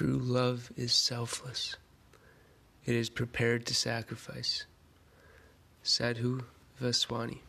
True love is selfless. It is prepared to sacrifice. Sadhu Vaswani.